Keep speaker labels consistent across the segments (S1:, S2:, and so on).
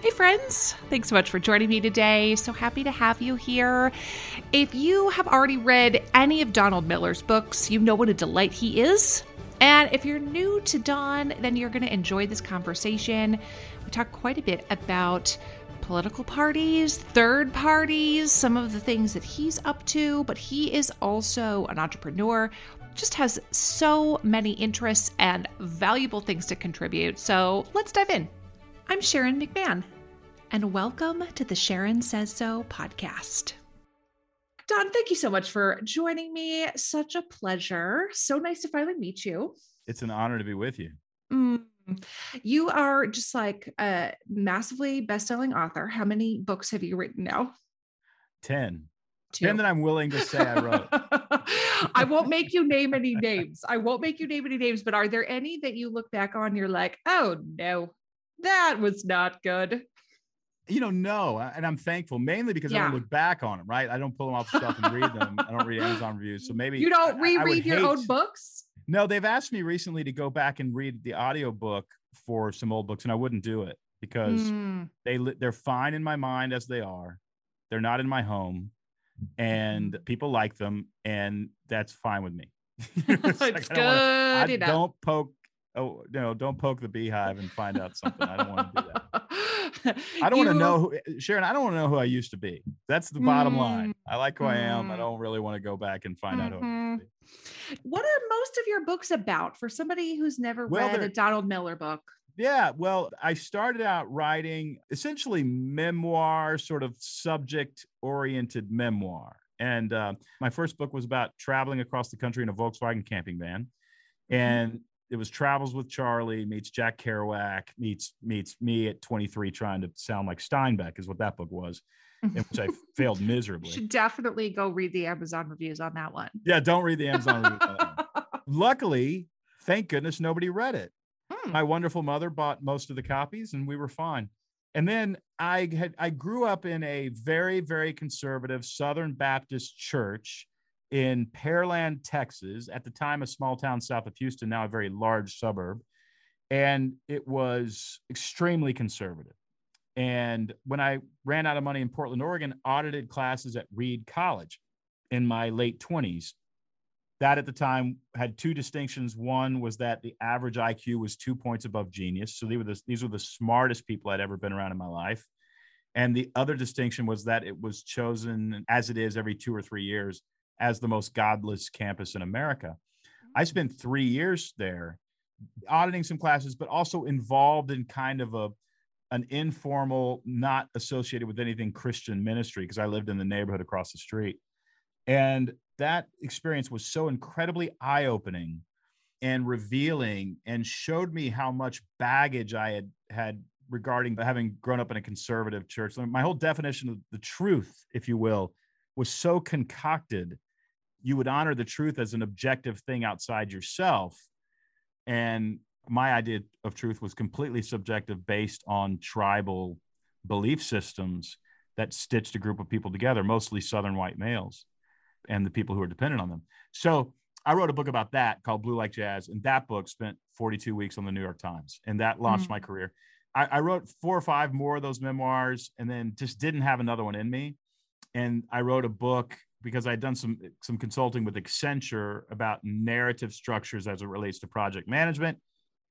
S1: Hey, friends. Thanks so much for joining me today. So happy to have you here. If you have already read any of Donald Miller's books, you know what a delight he is. And if you're new to Don, then you're going to enjoy this conversation. We talk quite a bit about political parties, third parties, some of the things that he's up to, but he is also an entrepreneur, just has so many interests and valuable things to contribute. So let's dive in. I'm Sharon McMahon, and welcome to the Sharon Says So podcast. Don, thank you so much for joining me. Such a pleasure. So nice to finally meet you.
S2: It's an honor to be with you.
S1: Mm. You are just like a massively best-selling author. How many books have you written now?
S2: 10. Two. 10 that I'm willing to say I wrote.
S1: I won't make you name any names. I won't make you name any names, but are there any that you look back on you're like, "Oh no, that was not good.
S2: You know, no, and I'm thankful mainly because yeah. I don't look back on them, right? I don't pull them off the shelf and read them. I don't read Amazon reviews, so maybe
S1: you don't reread your hate... own books.
S2: No, they've asked me recently to go back and read the audiobook for some old books, and I wouldn't do it because mm. they they're fine in my mind as they are. They're not in my home, and people like them, and that's fine with me.
S1: it's, it's good. I,
S2: I don't poke oh no don't poke the beehive and find out something i don't want to do that i don't want to know who eh, sharon i don't want to know who i used to be that's the bottom mm, line i like who mm, i am i mm. don't really want to go back and find mm-hmm. out who i
S1: what are most of your books about for somebody who's never well, read a donald miller book
S2: yeah, well, I started out writing essentially memoir, sort of subject oriented memoir. And uh, my first book was about traveling across the country in a Volkswagen camping van. Mm-hmm. And it was Travels with Charlie meets Jack Kerouac meets meets me at 23 trying to sound like Steinbeck is what that book was, in which I failed miserably.
S1: Should definitely go read the Amazon reviews on that one.
S2: Yeah, don't read the Amazon reviews. Luckily, thank goodness nobody read it. Hmm. My wonderful mother bought most of the copies, and we were fine. And then I had I grew up in a very very conservative Southern Baptist church in Pearland, Texas, at the time a small town south of Houston, now a very large suburb. And it was extremely conservative. And when I ran out of money in Portland, Oregon, audited classes at Reed College in my late 20s. That at the time had two distinctions. One was that the average IQ was two points above genius. So these were the, these were the smartest people I'd ever been around in my life. And the other distinction was that it was chosen, as it is every two or three years, as the most godless campus in America. I mm. spent three years there auditing some classes, but also involved in kind of a an informal, not associated with anything Christian ministry, because I lived in the neighborhood across the street. And that experience was so incredibly eye-opening and revealing and showed me how much baggage I had had regarding having grown up in a conservative church. My whole definition of the truth, if you will, was so concocted you would honor the truth as an objective thing outside yourself. And my idea of truth was completely subjective based on tribal belief systems that stitched a group of people together mostly southern white males and the people who are dependent on them. So i wrote a book about that called blue like jazz. And that book spent 42 weeks on the new york times. And that launched mm-hmm. my career. I, I wrote four or five more of those memoirs and then just didn't have another one in me. And i wrote a book because I'd done some some consulting with Accenture about narrative structures as it relates to project management.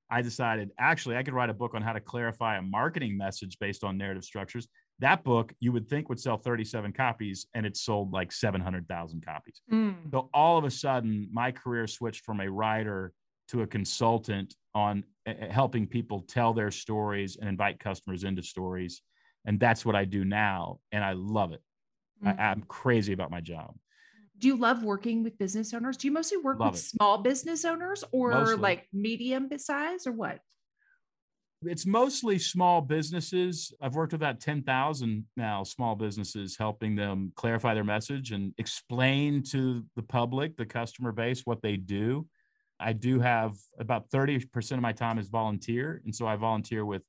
S2: I decided actually I could write a book on how to clarify a marketing message based on narrative structures. That book you would think would sell 37 copies and it sold like 700,000 copies. Mm. So all of a sudden my career switched from a writer to a consultant on uh, helping people tell their stories and invite customers into stories. And that's what I do now and I love it. Mm-hmm. I, am crazy about my job.
S1: Do you love working with business owners? Do you mostly work love with it. small business owners or mostly. like medium size or what?
S2: It's mostly small businesses. I've worked with about 10,000 now small businesses, helping them clarify their message and explain to the public, the customer base, what they do. I do have about 30% of my time is volunteer. And so I volunteer with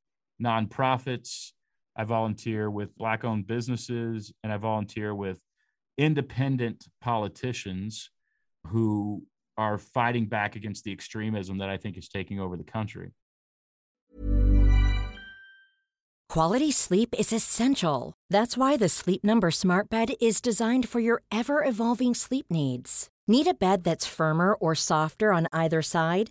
S2: nonprofits, I volunteer with Black owned businesses, and I volunteer with independent politicians who are fighting back against the extremism that I think is taking over the country.
S3: Quality sleep is essential. That's why the Sleep Number Smart Bed is designed for your ever evolving sleep needs. Need a bed that's firmer or softer on either side?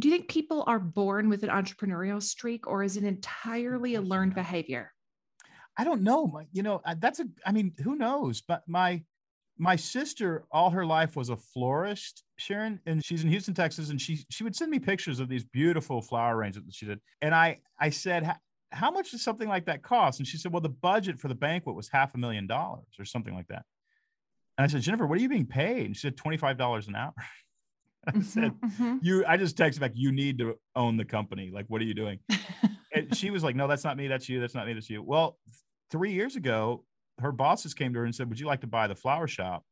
S1: do you think people are born with an entrepreneurial streak or is it entirely a learned behavior?
S2: I don't know you know that's a i mean who knows but my my sister all her life was a florist sharon and she's in houston texas and she she would send me pictures of these beautiful flower arrangements that she did and i i said how much does something like that cost? And she said well the budget for the banquet was half a million dollars or something like that. And i said jennifer what are you being paid? And she said $25 an hour I said, mm-hmm. "You." I just texted back, "You need to own the company. Like, what are you doing?" and she was like, "No, that's not me. That's you. That's not me. That's you." Well, three years ago, her bosses came to her and said, "Would you like to buy the flower shop?"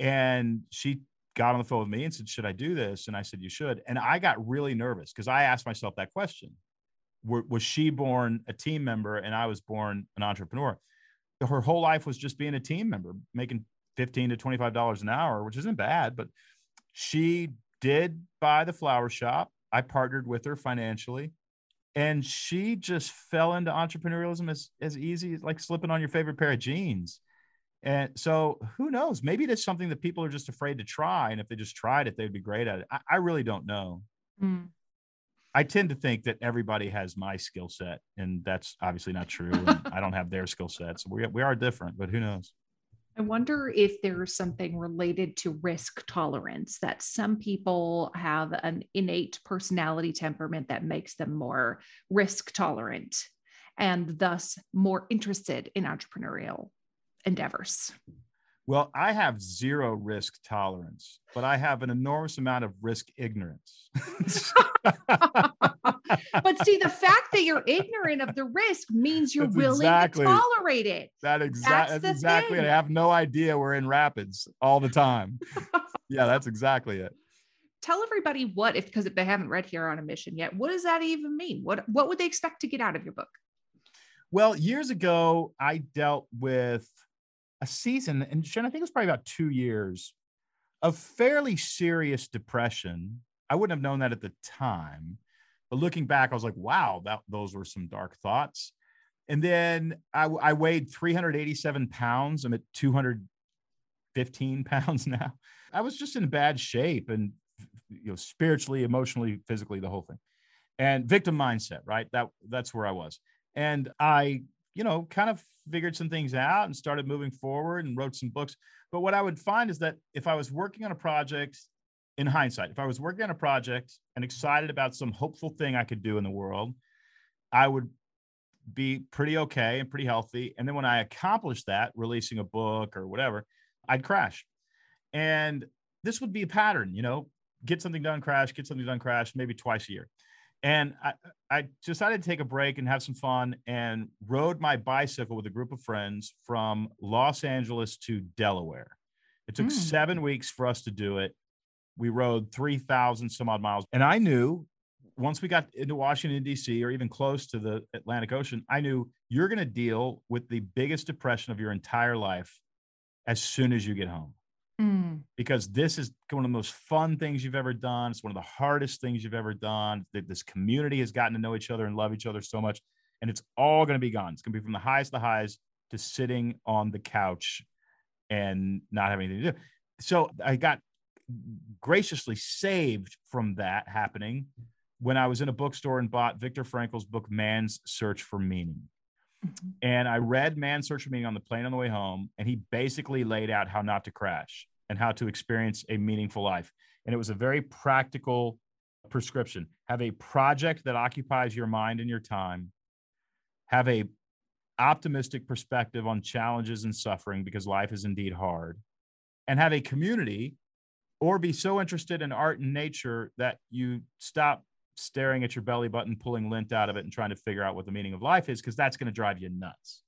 S2: And she got on the phone with me and said, "Should I do this?" And I said, "You should." And I got really nervous because I asked myself that question: Was she born a team member and I was born an entrepreneur? Her whole life was just being a team member, making fifteen to twenty-five dollars an hour, which isn't bad, but she did buy the flower shop. I partnered with her financially. And she just fell into entrepreneurialism as, as easy as like slipping on your favorite pair of jeans. And so who knows? Maybe that's something that people are just afraid to try. And if they just tried it, they'd be great at it. I, I really don't know. Mm. I tend to think that everybody has my skill set, and that's obviously not true. I don't have their skill sets. So we, we are different, but who knows?
S1: I wonder if there's something related to risk tolerance that some people have an innate personality temperament that makes them more risk tolerant and thus more interested in entrepreneurial endeavors.
S2: Well, I have zero risk tolerance, but I have an enormous amount of risk ignorance.
S1: but see, the fact that you're ignorant of the risk means you're that's willing exactly, to tolerate it.
S2: That exa- that's, that's exactly. Thing. I have no idea we're in rapids all the time. yeah, that's exactly it.
S1: Tell everybody what, if because if they haven't read Hero on a Mission yet, what does that even mean? What what would they expect to get out of your book?
S2: Well, years ago, I dealt with a season, and Jen, I think it was probably about two years of fairly serious depression. I wouldn't have known that at the time, but looking back, I was like, wow, that those were some dark thoughts. And then I, I weighed 387 pounds. I'm at 215 pounds now. I was just in bad shape and you know spiritually, emotionally, physically, the whole thing. And victim mindset, right? That that's where I was. And I, you know, kind of figured some things out and started moving forward and wrote some books. But what I would find is that if I was working on a project in hindsight, if I was working on a project and excited about some hopeful thing I could do in the world, I would be pretty okay and pretty healthy. And then when I accomplished that, releasing a book or whatever, I'd crash. And this would be a pattern, you know, get something done, crash, get something done, crash, maybe twice a year. And I, I decided to take a break and have some fun and rode my bicycle with a group of friends from Los Angeles to Delaware. It took mm. seven weeks for us to do it. We rode 3,000 some odd miles. And I knew once we got into Washington, D.C., or even close to the Atlantic Ocean, I knew you're going to deal with the biggest depression of your entire life as soon as you get home. Mm. Because this is one of the most fun things you've ever done. It's one of the hardest things you've ever done. That this community has gotten to know each other and love each other so much. And it's all going to be gone. It's going to be from the highs to the highs to sitting on the couch and not having anything to do. So I got graciously saved from that happening when I was in a bookstore and bought Viktor Frankl's book, Man's Search for Meaning. Mm-hmm. And I read Man's Search for Meaning on the plane on the way home, and he basically laid out how not to crash and how to experience a meaningful life. And it was a very practical prescription. Have a project that occupies your mind and your time. Have a optimistic perspective on challenges and suffering because life is indeed hard. And have a community or be so interested in art and nature that you stop staring at your belly button, pulling lint out of it, and trying to figure out what the meaning of life is, because that's going to drive you nuts.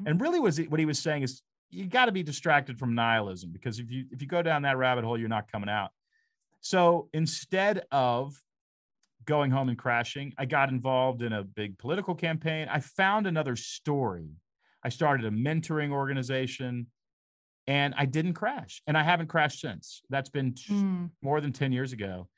S2: Mm-hmm. And really, was what he was saying is you got to be distracted from nihilism because if you if you go down that rabbit hole, you're not coming out. So instead of going home and crashing, I got involved in a big political campaign. I found another story. I started a mentoring organization and I didn't crash and I haven't crashed since. That's been mm. more than 10 years ago.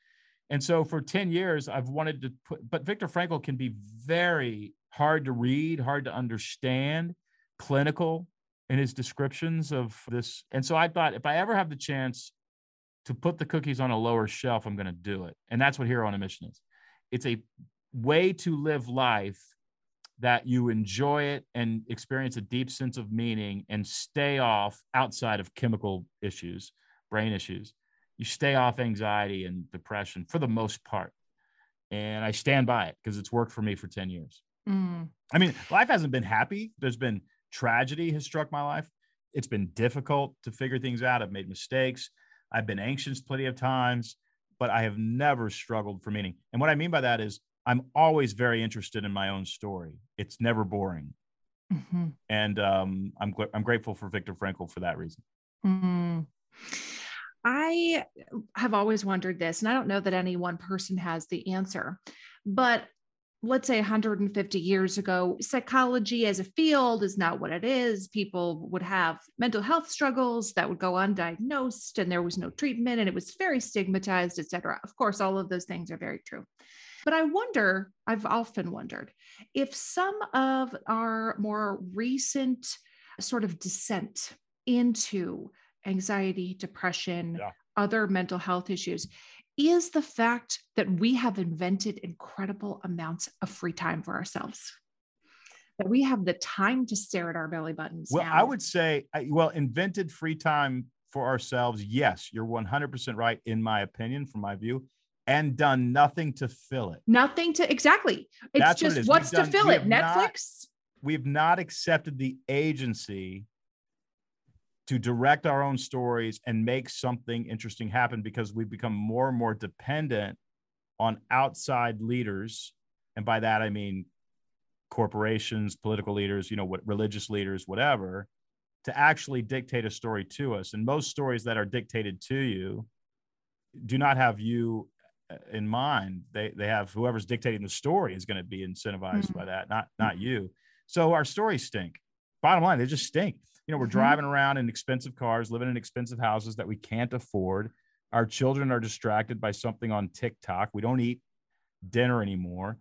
S2: And so for 10 years, I've wanted to put, but Viktor Frankl can be very hard to read, hard to understand, clinical in his descriptions of this. And so I thought if I ever have the chance to put the cookies on a lower shelf, I'm going to do it. And that's what Hero on a Mission is. It's a way to live life that you enjoy it and experience a deep sense of meaning and stay off outside of chemical issues, brain issues you stay off anxiety and depression for the most part. And I stand by it because it's worked for me for 10 years. Mm. I mean, life hasn't been happy. There's been tragedy has struck my life. It's been difficult to figure things out. I've made mistakes. I've been anxious plenty of times, but I have never struggled for meaning. And what I mean by that is I'm always very interested in my own story. It's never boring. Mm-hmm. And um, I'm, I'm grateful for Viktor Frankl for that reason. Mm-hmm.
S1: I have always wondered this, and I don't know that any one person has the answer, but let's say 150 years ago, psychology as a field is not what it is. People would have mental health struggles that would go undiagnosed, and there was no treatment, and it was very stigmatized, etc. Of course, all of those things are very true. But I wonder, I've often wondered if some of our more recent sort of descent into anxiety, depression, yeah. other mental health issues is the fact that we have invented incredible amounts of free time for ourselves. That we have the time to stare at our belly buttons.
S2: Well,
S1: now.
S2: I would say, well, invented free time for ourselves. Yes, you're 100% right, in my opinion, from my view, and done nothing to fill it.
S1: Nothing to, exactly. It's That's just what what's done, to fill it? Netflix? Not,
S2: we've not accepted the agency to direct our own stories and make something interesting happen because we've become more and more dependent on outside leaders and by that i mean corporations political leaders you know what religious leaders whatever to actually dictate a story to us and most stories that are dictated to you do not have you in mind they they have whoever's dictating the story is going to be incentivized mm-hmm. by that not not you so our stories stink bottom line they just stink you know, we're mm-hmm. driving around in expensive cars, living in expensive houses that we can't afford. Our children are distracted by something on TikTok. We don't eat dinner anymore.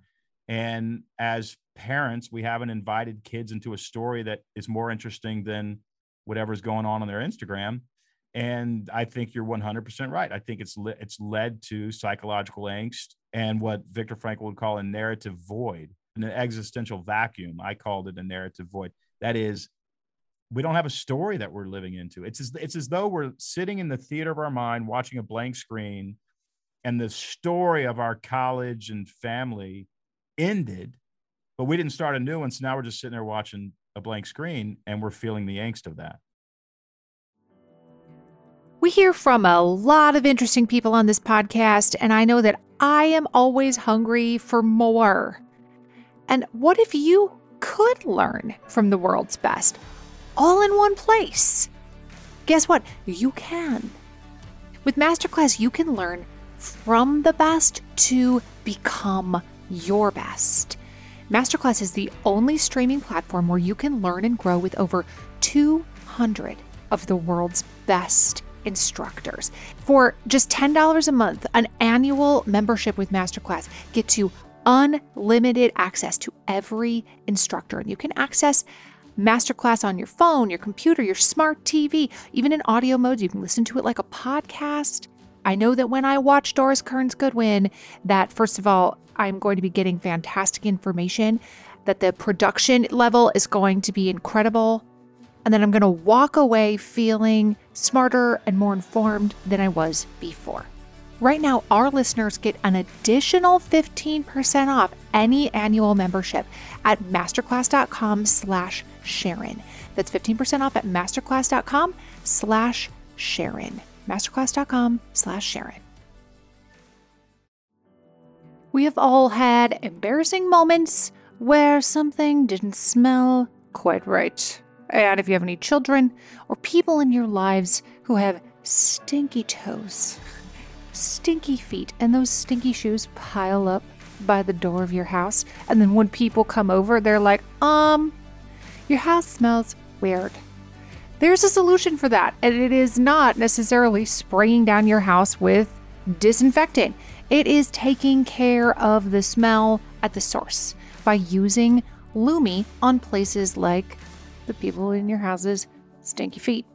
S2: And as parents, we haven't invited kids into a story that is more interesting than whatever's going on on their Instagram. And I think you're 100% right. I think it's le- it's led to psychological angst and what Viktor Frankl would call a narrative void, an existential vacuum. I called it a narrative void. That is, we don't have a story that we're living into. It's as, it's as though we're sitting in the theater of our mind watching a blank screen and the story of our college and family ended, but we didn't start a new one. So now we're just sitting there watching a blank screen and we're feeling the angst of that.
S1: We hear from a lot of interesting people on this podcast, and I know that I am always hungry for more. And what if you could learn from the world's best? all in one place. Guess what? You can. With Masterclass, you can learn from the best to become your best. Masterclass is the only streaming platform where you can learn and grow with over 200 of the world's best instructors. For just $10 a month, an annual membership with Masterclass gets you unlimited access to every instructor. And you can access Masterclass on your phone, your computer, your smart TV, even in audio modes. You can listen to it like a podcast. I know that when I watch Doris Kearns Goodwin, that first of all, I'm going to be getting fantastic information, that the production level is going to be incredible, and then I'm going to walk away feeling smarter and more informed than I was before. Right now, our listeners get an additional 15% off any annual membership at masterclass.com slash Sharon. That's 15% off at masterclass.com slash Sharon. Masterclass.com slash Sharon. We have all had embarrassing moments where something didn't smell quite right. And if you have any children or people in your lives who have stinky toes, stinky feet, and those stinky shoes pile up by the door of your house, and then when people come over, they're like, um, your house smells weird. There's a solution for that, and it is not necessarily spraying down your house with disinfectant. It is taking care of the smell at the source by using Lume on places like the people in your house's stinky feet.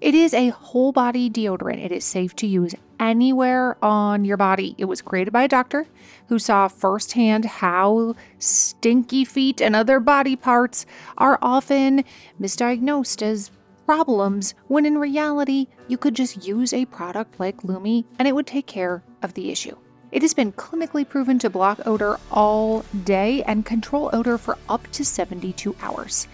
S1: It is a whole body deodorant. It is safe to use anywhere on your body. It was created by a doctor who saw firsthand how stinky feet and other body parts are often misdiagnosed as problems when in reality you could just use a product like Lume and it would take care of the issue. It has been clinically proven to block odor all day and control odor for up to 72 hours.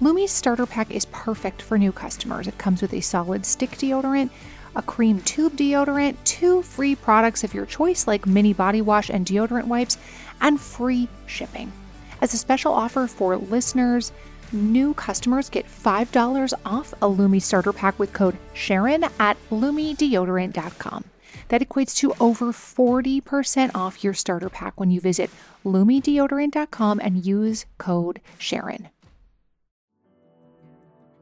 S1: Lume's starter pack is perfect for new customers. It comes with a solid stick deodorant, a cream tube deodorant, two free products of your choice like mini body wash and deodorant wipes, and free shipping. As a special offer for listeners, new customers get $5 off a Lume starter pack with code Sharon at LumeDeodorant.com. That equates to over 40% off your starter pack when you visit LumeDeodorant.com and use code Sharon.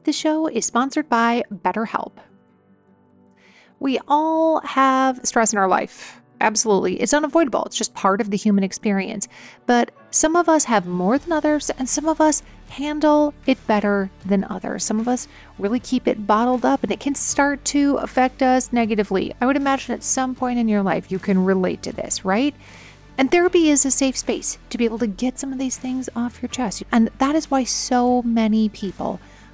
S1: The show is sponsored by BetterHelp. We all have stress in our life. Absolutely. It's unavoidable. It's just part of the human experience. But some of us have more than others, and some of us handle it better than others. Some of us really keep it bottled up, and it can start to affect us negatively. I would imagine at some point in your life you can relate to this, right? And therapy is a safe space to be able to get some of these things off your chest. And that is why so many people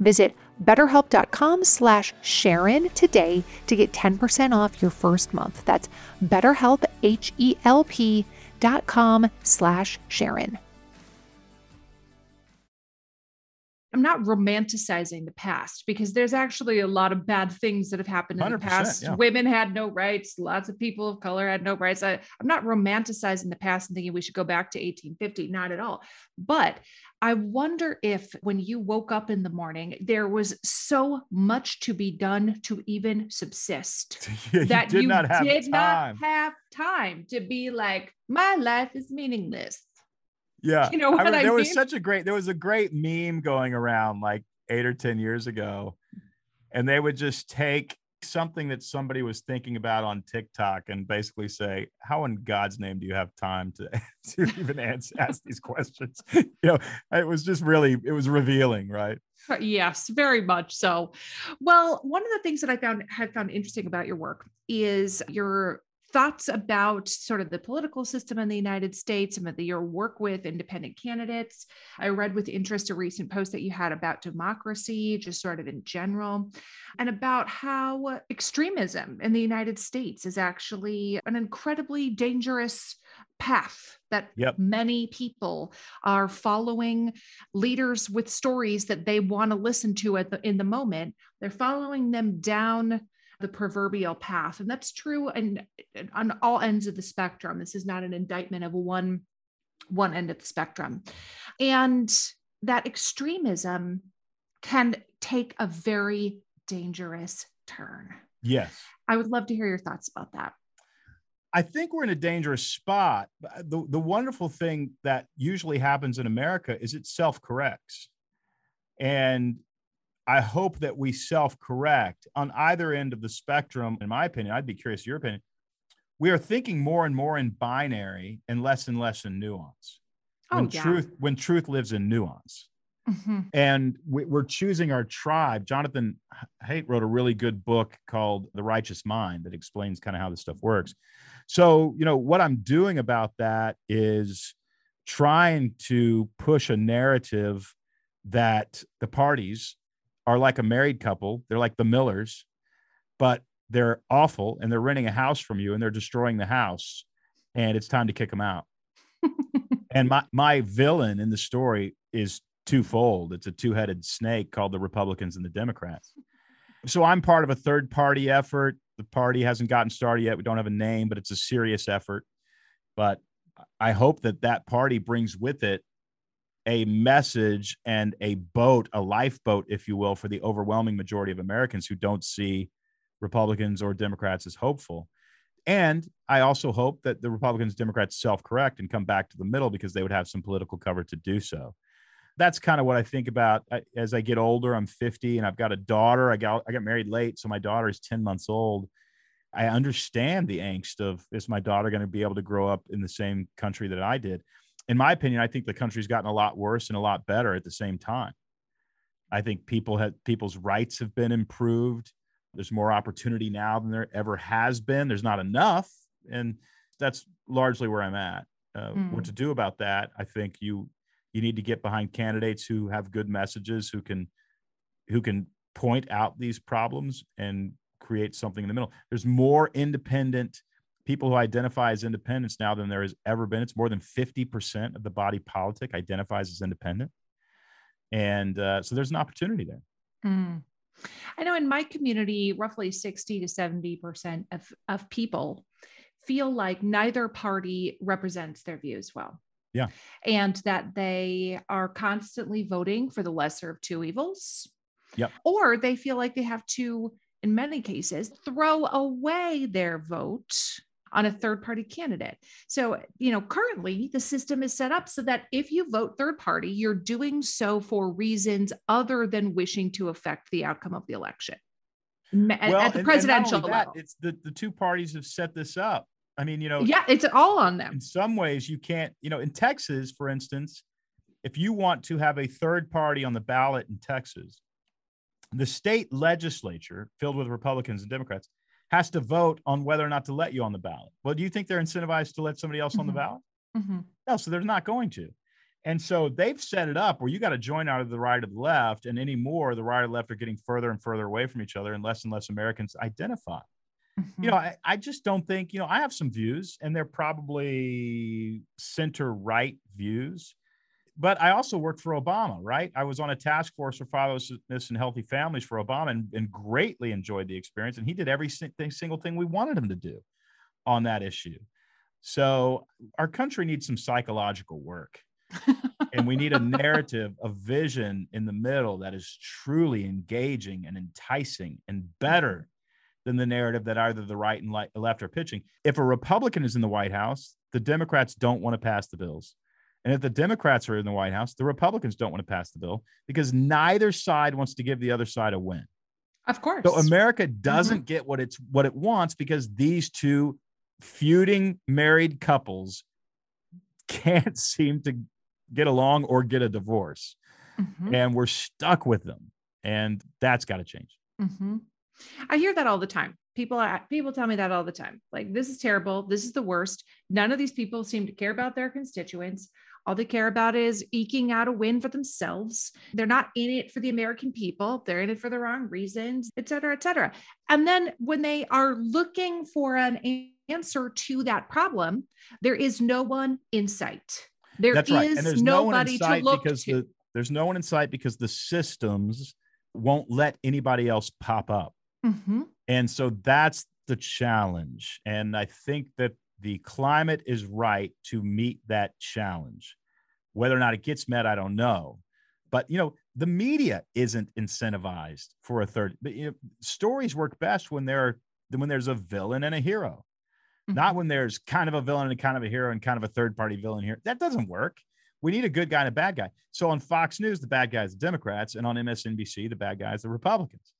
S1: Visit betterhelp.com slash Sharon today to get 10% off your first month. That's betterhelp, H-E-L-P dot com slash Sharon.
S4: I'm not romanticizing the past because there's actually a lot of bad things that have happened in the past.
S2: yeah.
S4: Women had no rights. Lots of people of color had no rights. I, I'm not romanticizing the past and thinking we should go back to 1850. Not at all. But I wonder if when you woke up in the morning, there was so much to be done to even subsist
S2: you
S4: that
S2: did
S4: you
S2: not have
S4: did
S2: time.
S4: not have time to be like, my life is meaningless.
S2: Yeah.
S4: You know what
S2: I
S4: I
S2: there was such a great there was a great meme going around like 8 or 10 years ago and they would just take something that somebody was thinking about on TikTok and basically say, "How in God's name do you have time to to even answer, ask these questions?" You know, it was just really it was revealing, right?
S4: Yes, very much so. Well, one of the things that I found had found interesting about your work is your thoughts about sort of the political system in the United States, some of the, your work with independent candidates. I read with interest a recent post that you had about democracy, just sort of in general, and about how extremism in the United States is actually an incredibly dangerous
S1: path that
S2: Yep.
S1: many people are following leaders with stories that they want to listen to at the in the moment they're following them down the proverbial path and that's true and on all ends of the spectrum this is not an indictment of one one end of the spectrum and that extremism can take a very dangerous turn
S2: Yes.
S1: i would love to hear your thoughts about that
S2: I think we're in a dangerous spot. The, the wonderful thing that usually happens in America is it self corrects. And I hope that we self correct on either end of the spectrum. In my opinion, I'd be curious your opinion. We are thinking more and more in binary and less and less in nuance.
S1: Oh,
S2: When
S1: yeah.
S2: truth, when truth lives in nuance
S1: Mhm.
S2: and we, we're choosing our tribe. Jonathan Haidt wrote a really good book called The Righteous Mind that explains kind of how this stuff works. So, you know, what I'm doing about that is trying to push a narrative that the parties are like a married couple, they're like the Millers, but they're awful and they're renting a house from you and they're destroying the house and it's time to kick them out. and my my villain in the story is twofold. It's a two-headed snake called the Republicans and the Democrats. So I'm part of a third party effort. The party hasn't gotten started yet. We don't have a name, but it's a serious effort. But I hope that that party brings with it a message and a boat, a lifeboat, if you will, for the overwhelming majority of Americans who don't see Republicans or Democrats as hopeful. And I also hope that the Republicans, Democrats self correct and come back to the middle because they would have some political cover to do so. That's kind of what I think about as I get older. I'm 50 and I've got a daughter. I got I got married late, so my daughter is 10 months old. I understand the angst of is my daughter going to be able to grow up in the same country that I did? In my opinion, I think the country's gotten a lot worse and a lot better at the same time. I think people have people's rights have been improved. There's more opportunity now than there ever has been. There's not enough, and that's largely where I'm at. Uh, What
S1: Mm.
S2: to do about that? I think you you need to get behind candidates who have good messages, who can who can point out these problems and create something in the middle. There's more independent people who identify as independents now than there has ever been. It's more than 50% of the body politic identifies as independent. And uh, so there's an opportunity there.
S1: Mm. I know in my community, roughly 60 to 70% of, of people feel like neither party represents their views well.
S2: Yeah.
S1: And that they are constantly voting for the lesser of two evils.
S2: Yep.
S1: Or they feel like they have to, in many cases, throw away their vote on a third party candidate. So, you know, currently the system is set up so that if you vote third party, you're doing so for reasons other than wishing to affect the outcome of the election. Ma- at- the
S2: and- and
S1: presidential
S2: that,
S1: level.
S2: it's the, the two parties have set this up. I mean, you know,
S1: Yeah, it's all on them.
S2: in some ways you can't, you know, in Texas, for instance, if you want to have a third party on the ballot in Texas, the state legislature filled with Republicans and Democrats has to vote on whether or not to let you on the ballot. Well, do you think they're incentivized to let somebody else on the
S1: Mhm.
S2: ballot?
S1: Mhm.
S2: No, so they're not going to. And so they've set it up where you got to join out of the right or the left. And anymore, the right or left are getting further and further away from each other, and less and less Americans identify. You know, I, I just don't think, you know, I have some views, and they're probably center right views. But I also worked for Obama, right? I was on a task force for fatherlessness and healthy families for Obama and, and greatly enjoyed the experience. And he did every single thing we wanted him to do on that issue. So our country needs some psychological work. and we need a narrative, a vision in the middle that is truly engaging and enticing and better than the narrative that either the right and left are pitching. If a Republican is in the White House, the Democrats don't want to pass the bills. And if the Democrats are in the White House, the Republicans don't want to pass the bill because neither side wants to give the other side a win.
S1: Of course.
S2: So America doesn't get what it's what it wants because these two feuding married couples can't seem to get along or get a divorce.
S1: Mhm.
S2: And we're stuck with them. And that's got to change.
S1: Mhm. I hear that all the time. People are, people tell me that all the time. Like this is terrible. This is the worst. None of these people seem to care about their constituents.
S4: All they care about is eking out a win for themselves. They're not in it for the American people. They're in it for the wrong reasons, et cetera, et cetera. And then when they are looking for an answer to that problem, there is no one in sight. There
S2: That's
S4: is
S2: right. And there's
S4: nobody
S2: no one in
S4: to look
S2: because
S4: to.
S2: the there's no one in sight because the systems won't let anybody else pop up.
S4: Mhm.
S2: And so that's the challenge. And I think that the climate is right to meet that challenge. Whether or not it gets met, I don't know. But you know, the media isn't incentivized for a third. But you know, stories work best when there when there's a villain and a hero, not mm-hmm. when there's kind of a villain and kind of a hero and kind of a third party villain here. That doesn't work. We need a good guy and a bad guy. So on Fox News, the bad guys, the Democrats, and on MSNBC, the bad guys, the Republicans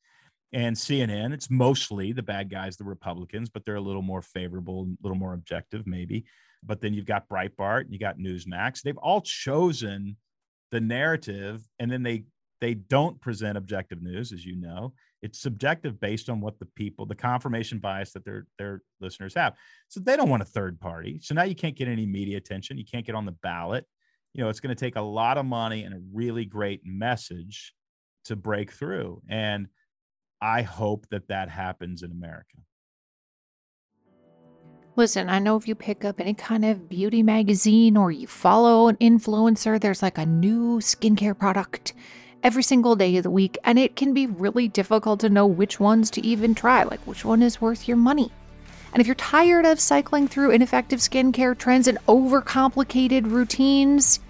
S2: and CNN, it's mostly the bad guys, the Republicans, but they're a little more favorable, a little more objective, maybe. But then you've got Breitbart, you got Newsmax. They've all chosen the narrative, and then they they don't present objective news, as you know. It's subjective based on what the people, the confirmation bias that their their listeners have. So they don't want a third party. So now you can't get any media attention. You can't get on the ballot. You know, it's going to take a lot of money and a really great message to break through. And I hope that that happens in America.
S1: Listen, I know if you pick up any kind of beauty magazine or you follow an influencer, there's like a new skincare product every single day of the week, and it can be really difficult to know which ones to even try, like which one is worth your money. And if you're tired of cycling through ineffective skincare trends and overcomplicated routines,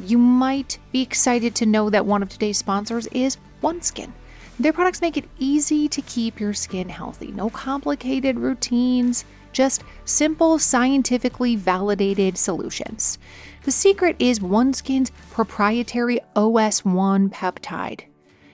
S1: you might be excited to know that one of today's sponsors is OneSkin. Their products make it easy to keep your skin healthy. No complicated routines, just simple, scientifically validated solutions. The secret is OneSkin's proprietary OS1 peptide.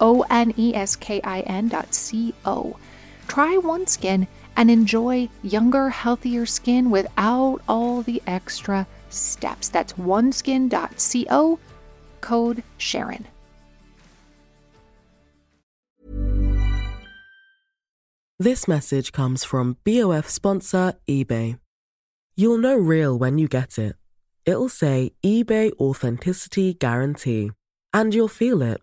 S1: O N E S K I N dot C O. Try OneSkin and enjoy younger, healthier skin without all the extra steps. That's oneskin.co, code Sharon.
S5: This message comes from BOF sponsor eBay. You'll know real when you get it. It'll say eBay Authenticity Guarantee. And you'll feel it.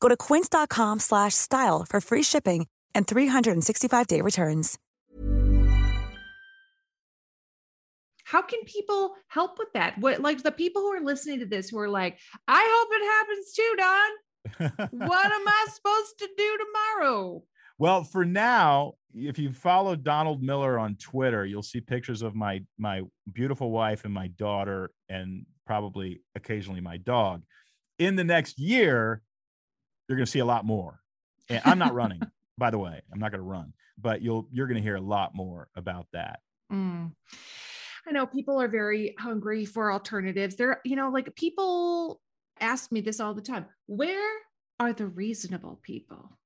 S6: Go to quince.com slash style for free shipping and 365-day returns.
S4: How can people help with that? What like the people who are listening to this who are like, I hope it happens too, Don. what am I supposed to do tomorrow?
S2: Well, for now, if you follow Donald Miller on Twitter, you'll see pictures of my my beautiful wife and my daughter, and probably occasionally my dog. In the next year, you're going to see a lot more. And I'm not running, by the way. I'm not going to run, but you'll you're going to hear a lot more about that.
S4: Mm. I know people are very hungry for alternatives. They're, you know, like people ask me this all the time. Where are the reasonable people?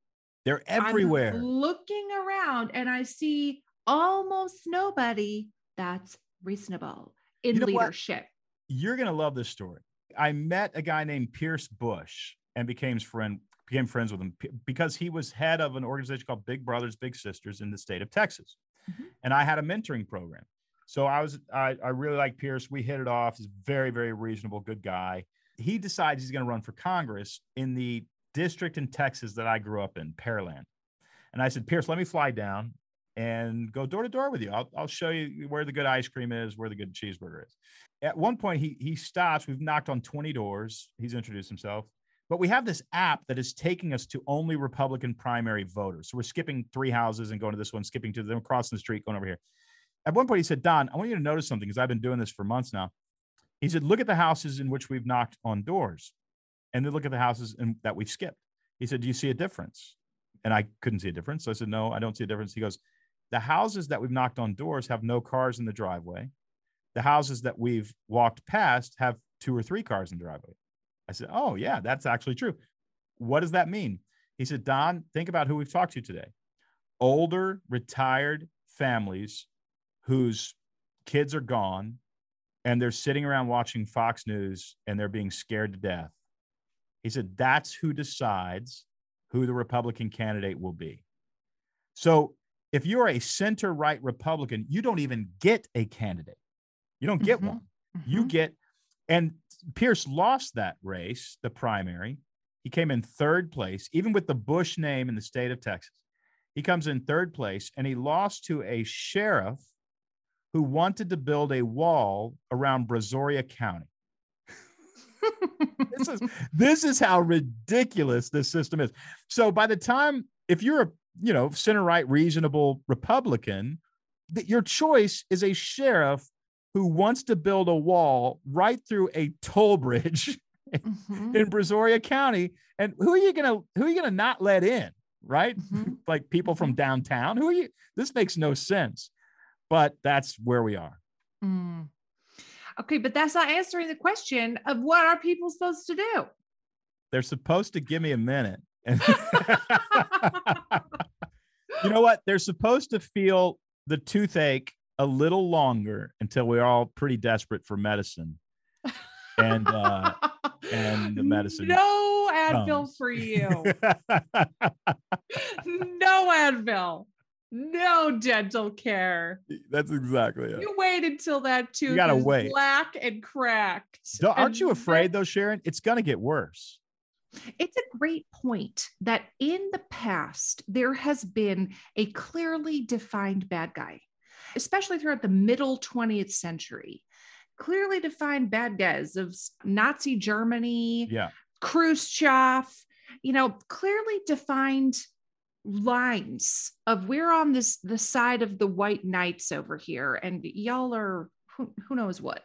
S2: They're
S4: I'm
S2: everywhere.
S4: looking around and I see almost nobody that's reasonable in
S2: You know what?
S4: leadership.
S2: You're going to love this story. I met a guy named Pierce Bush and became his friend became friends with him because he was head of an organization called Big Brothers Big Sisters in the state of Texas, mm-hmm. and I had a mentoring program. So I was I, I really like Pierce. We hit it off. He's very very reasonable, good guy. He decides he's going to run for Congress in the district in Texas that I grew up in, Pearland. And I said, Pierce, let me fly down and go door to door with you. I'll, I'll show you where the good ice cream is, where the good cheeseburger is. At one point, he he stops. We've knocked on 20 doors. He's introduced himself. But we have this app that is taking us to only Republican primary voters. So we're skipping three houses and going to this one, skipping to them, crossing the street, going over here. At one point, he said, Don, I want you to notice something because I've been doing this for months now. He said, Look at the houses in which we've knocked on doors and then look at the houses in, that we've skipped. He said, Do you see a difference? And I couldn't see a difference. So I said, No, I don't see a difference. He goes, The houses that we've knocked on doors have no cars in the driveway. The houses that we've walked past have two or three cars in the driveway. I said, Oh, yeah, that's actually true. What does that mean? He said, Don, think about who we've talked to today. Older, retired families whose kids are gone and they're sitting around watching Fox News and they're being scared to death. He said, That's who decides who the Republican candidate will be. So if you're a center right Republican, you don't even get a candidate. You don't get mm-hmm. one. Mm-hmm. You get, and Pierce lost that race, the primary. He came in third place, even with the Bush name in the state of Texas. He comes in third place and he lost to a sheriff who wanted to build a wall around Brazoria County. this is this is how ridiculous this system is. So by the time if you're a you know center right reasonable Republican, that your choice is a sheriff who wants to build a wall right through a toll bridge mm-hmm. in Brazoria County. And who are you gonna who are you gonna not let in? Right? Mm-hmm. like people from mm-hmm. downtown. Who are you? This makes no sense. But that's where we are.
S1: Mm. Okay, but that's not answering the question of what are people supposed to do?
S2: They're supposed to give me a minute. you know what? They're supposed to feel the toothache a little longer until we're all pretty desperate for medicine. And uh and the medicine.
S1: No Advil comes. for you. no Advil no dental care.
S2: That's exactly it.
S1: You wait until that tooth you gotta is wait. black and cracked.
S2: Don't, aren't you afraid though, Sharon? It's gonna get worse.
S1: It's a great point that in the past there has been a clearly defined bad guy, especially throughout the middle 20th century. Clearly defined bad guys of Nazi Germany,
S2: yeah.
S1: Khrushchev, you know, clearly defined lines of we're on this the side of the white knights over here and y'all are who, who knows what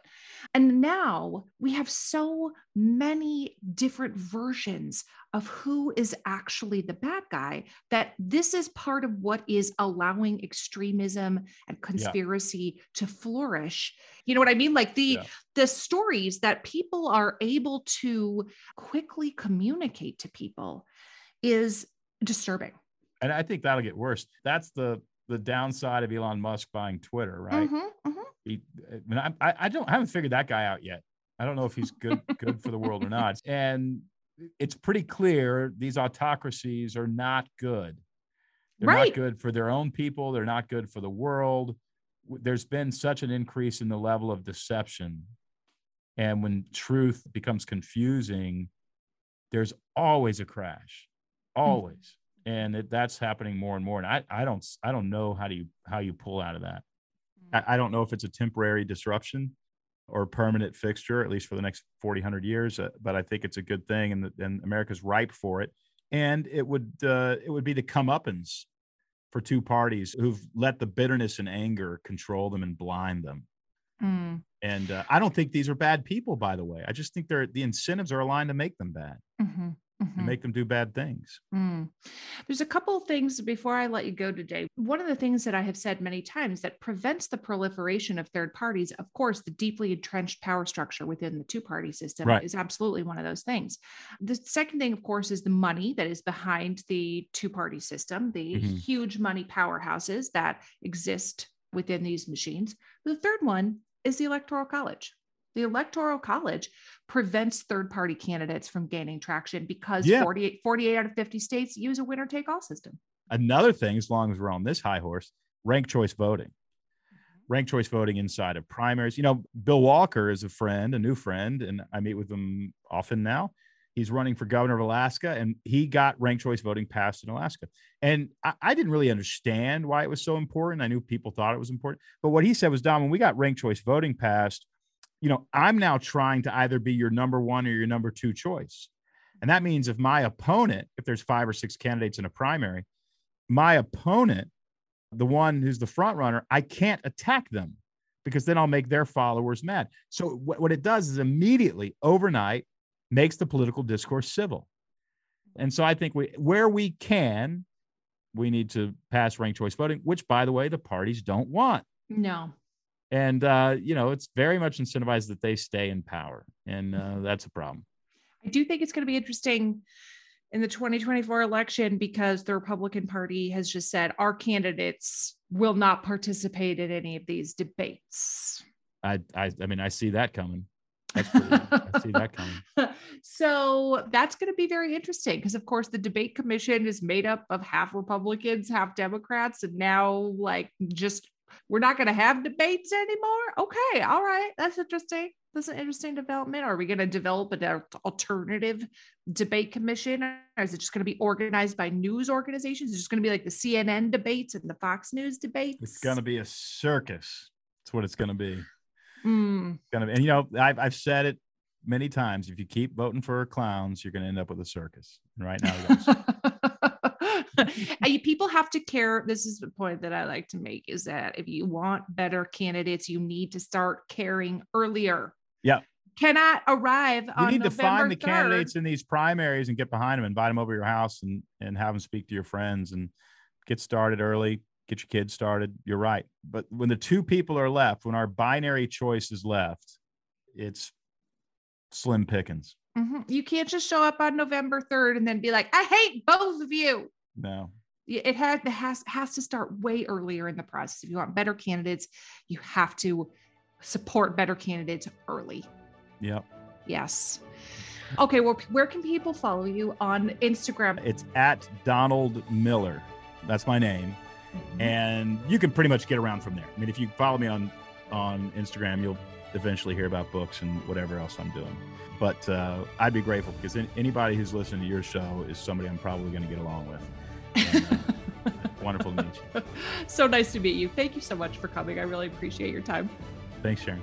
S1: and now we have so many different versions of who is actually the bad guy that this is part of what is allowing extremism and conspiracy yeah. to flourish you know what i mean like the yeah. the stories that people are able to quickly communicate to people is disturbing
S2: and I think that'll get worse. That's the the downside of Elon Musk buying Twitter, right? Mm-hmm, mm-hmm. He, I, I, don't I haven't figured that guy out yet. I don't know if he's good good for the world or not. And it's pretty clear these autocracies are not good. They're right. not good for their own people. They're not good for the world. There's been such an increase in the level of deception. And when truth becomes confusing, there's always a crash. Hmm. Always and it, that's happening more and more. And I, I don't, I don't know how do you how you pull out of that. I, I don't know if it's a temporary disruption or permanent fixture, at least for the next 40, 100 years. Uh, but I think it's a good thing, and, and America's ripe for it. And it would uh, it would be the comeuppance for two parties who've let the bitterness and anger control them and blind them. Mm. And uh, I don't think these are bad people, by the way. I just think they're the incentives are aligned to make them bad. Mm-hmm mm-hmm. and make them do bad things. Mm.
S1: There's a couple of things before I let you go today. One of the things that I have said many times that prevents the proliferation of third parties, of course, the deeply entrenched power structure within the two party system right. is absolutely one of those things. The second thing, of course, is the money that is behind the two party system, the mm-hmm. huge money powerhouses that exist within these machines. The third one is the electoral college The Electoral College prevents third party candidates from gaining traction because
S2: Yeah.
S1: 48, 48 out of 50 states use a winner take all system.
S2: Another thing, as long as we're on this high horse, ranked choice voting. Mm-hmm. Ranked choice voting inside of primaries. You know, Bill Walker is a friend, a new friend, and I meet with him often now. He's running for governor of Alaska, and he got ranked choice voting passed in Alaska. And I, I didn't really understand why it was so important. I knew people thought it was important, but what he said was, Don, when we got ranked choice voting passed, you know, I'm now trying to either be your number one or your number two choice. And that means if my opponent, if there's five or six candidates in a primary, my opponent, the one who's the front runner, I can't attack them because then I'll make their followers mad. So what, what it does is immediately overnight makes the political discourse civil. And so I think we where we can, we need to pass ranked choice voting, which by the way, the parties don't want.
S1: No.
S2: And uh, you know, it's very much incentivized that they stay in power. And uh, that's a problem.
S1: I do think it's going to be interesting in the 2024 election because the Republican Party has just said our candidates will not participate in any of these debates.
S2: I I, I mean, I see that coming. Pretty, I see that coming.
S1: so that's going to be very interesting because, of course, the debate commission is made up of half Republicans, half Democrats, and now, like, just we're not going to have debates anymore. Okay, all right, that's interesting. That's an interesting development. Are we going to develop an alternative debate commission, or is it just going to be organized by news organizations? It's just going to be like the CNN debates and the Fox News debates.
S2: It's gonna be a circus. That's what it's gonna be.
S1: Mm.
S2: Gonna and you know, I've I've said it many times. If you keep voting for clowns, you're gonna end up with a circus. And right now, it is.
S1: And you- people have to care. This is the point that I like to make is that if you want better candidates, you need to start caring earlier.
S2: Yeah.
S1: Cannot arrive
S2: you
S1: on
S2: need to
S1: November
S2: find the
S1: 3rd.
S2: candidates in these primaries and get behind them, invite them over to your house, and and have them speak to your friends and get started early. Get your kids started. You're right. But when the two people are left, when our binary choice is left, it's slim pickings.
S1: Mhm. You can't just show up on November 3rd and then be like, I hate both of you.
S2: No.
S1: It has, it has, has to start way earlier in the process. If you want better candidates, you have to support better candidates early.
S2: Yep.
S1: Yes. Okay, well, where can people follow you on Instagram?
S2: It's at Donald Miller. That's my name.
S1: Mm-hmm.
S2: And you can pretty much get around from there. I mean, if you follow me on on Instagram, you'll eventually hear about books and whatever else I'm doing. But uh, I'd be grateful because an- anybody who's listening to your show is somebody I'm probably going to get along with. And, uh, wonderful to meet you.
S1: so nice to meet you. Thank you so much for coming. I really appreciate your time.
S2: Thanks, Sharon.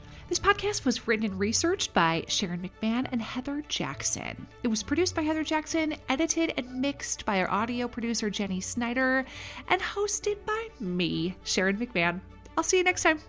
S7: This podcast was written and researched by Sharon McMahon and Heather Jackson. It was produced by Heather Jackson, edited and mixed by our audio producer Jenny Snyder, and hosted by me, Sharon McMahon. I'll see you next time.